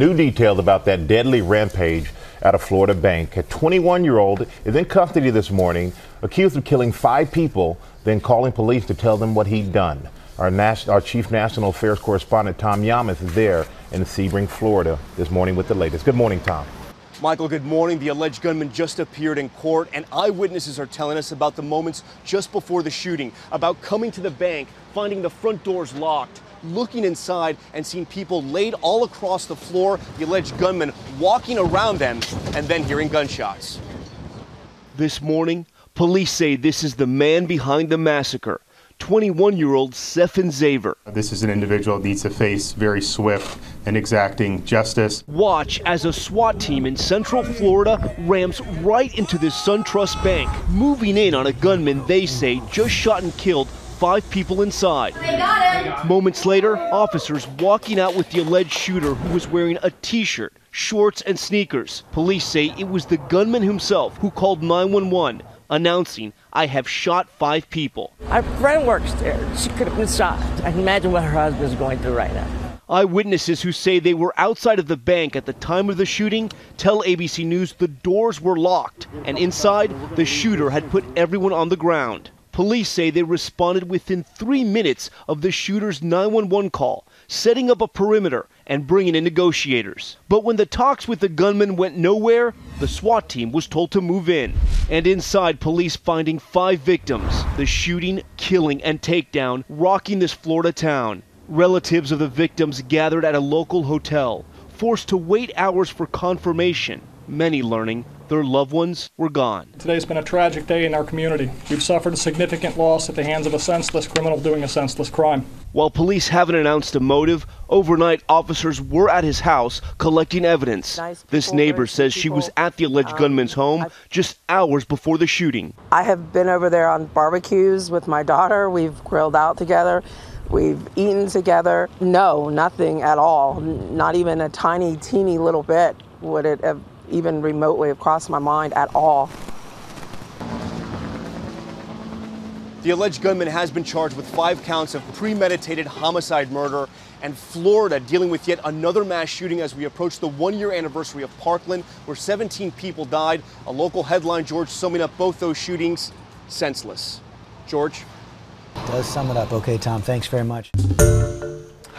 New details about that deadly rampage at a Florida bank. A 21 year old is in custody this morning, accused of killing five people, then calling police to tell them what he'd done. Our, nas- our chief national affairs correspondent, Tom Llamas, is there in Sebring, Florida, this morning with the latest. Good morning, Tom. Michael, good morning. The alleged gunman just appeared in court, and eyewitnesses are telling us about the moments just before the shooting, about coming to the bank, finding the front doors locked, looking inside, and seeing people laid all across the floor, the alleged gunman walking around them, and then hearing gunshots. This morning, police say this is the man behind the massacre. 21 year old Zephen Xaver. This is an individual that needs to face very swift and exacting justice. Watch as a SWAT team in Central Florida rams right into this SunTrust bank, moving in on a gunman they say just shot and killed five people inside. They got him. Moments later, officers walking out with the alleged shooter who was wearing a t shirt, shorts, and sneakers. Police say it was the gunman himself who called 911 announcing, I have shot five people. Our friend works there. She could have been shot. I can imagine what her husband's going through right now. Eyewitnesses who say they were outside of the bank at the time of the shooting tell ABC News the doors were locked, and inside, the shooter had put everyone on the ground. Police say they responded within three minutes of the shooter's 911 call, setting up a perimeter and bringing in negotiators. But when the talks with the gunman went nowhere, the SWAT team was told to move in. And inside, police finding five victims the shooting, killing, and takedown rocking this Florida town. Relatives of the victims gathered at a local hotel, forced to wait hours for confirmation, many learning their loved ones were gone. Today's been a tragic day in our community. We've suffered a significant loss at the hands of a senseless criminal doing a senseless crime. While police haven't announced a motive, overnight officers were at his house collecting evidence. Nice this neighbor says sweet she was at the alleged Um, gunman's home I've- just hours before the shooting. I have been over there on barbecues with my daughter. We've grilled out together. We've eaten together. No, nothing at all. Not even a tiny, teeny little bit would it have even remotely have crossed my mind at all. The alleged gunman has been charged with five counts of premeditated homicide murder. And Florida dealing with yet another mass shooting as we approach the one year anniversary of Parkland, where 17 people died. A local headline, George, summing up both those shootings senseless. George? Does sum it up. Okay, Tom, thanks very much.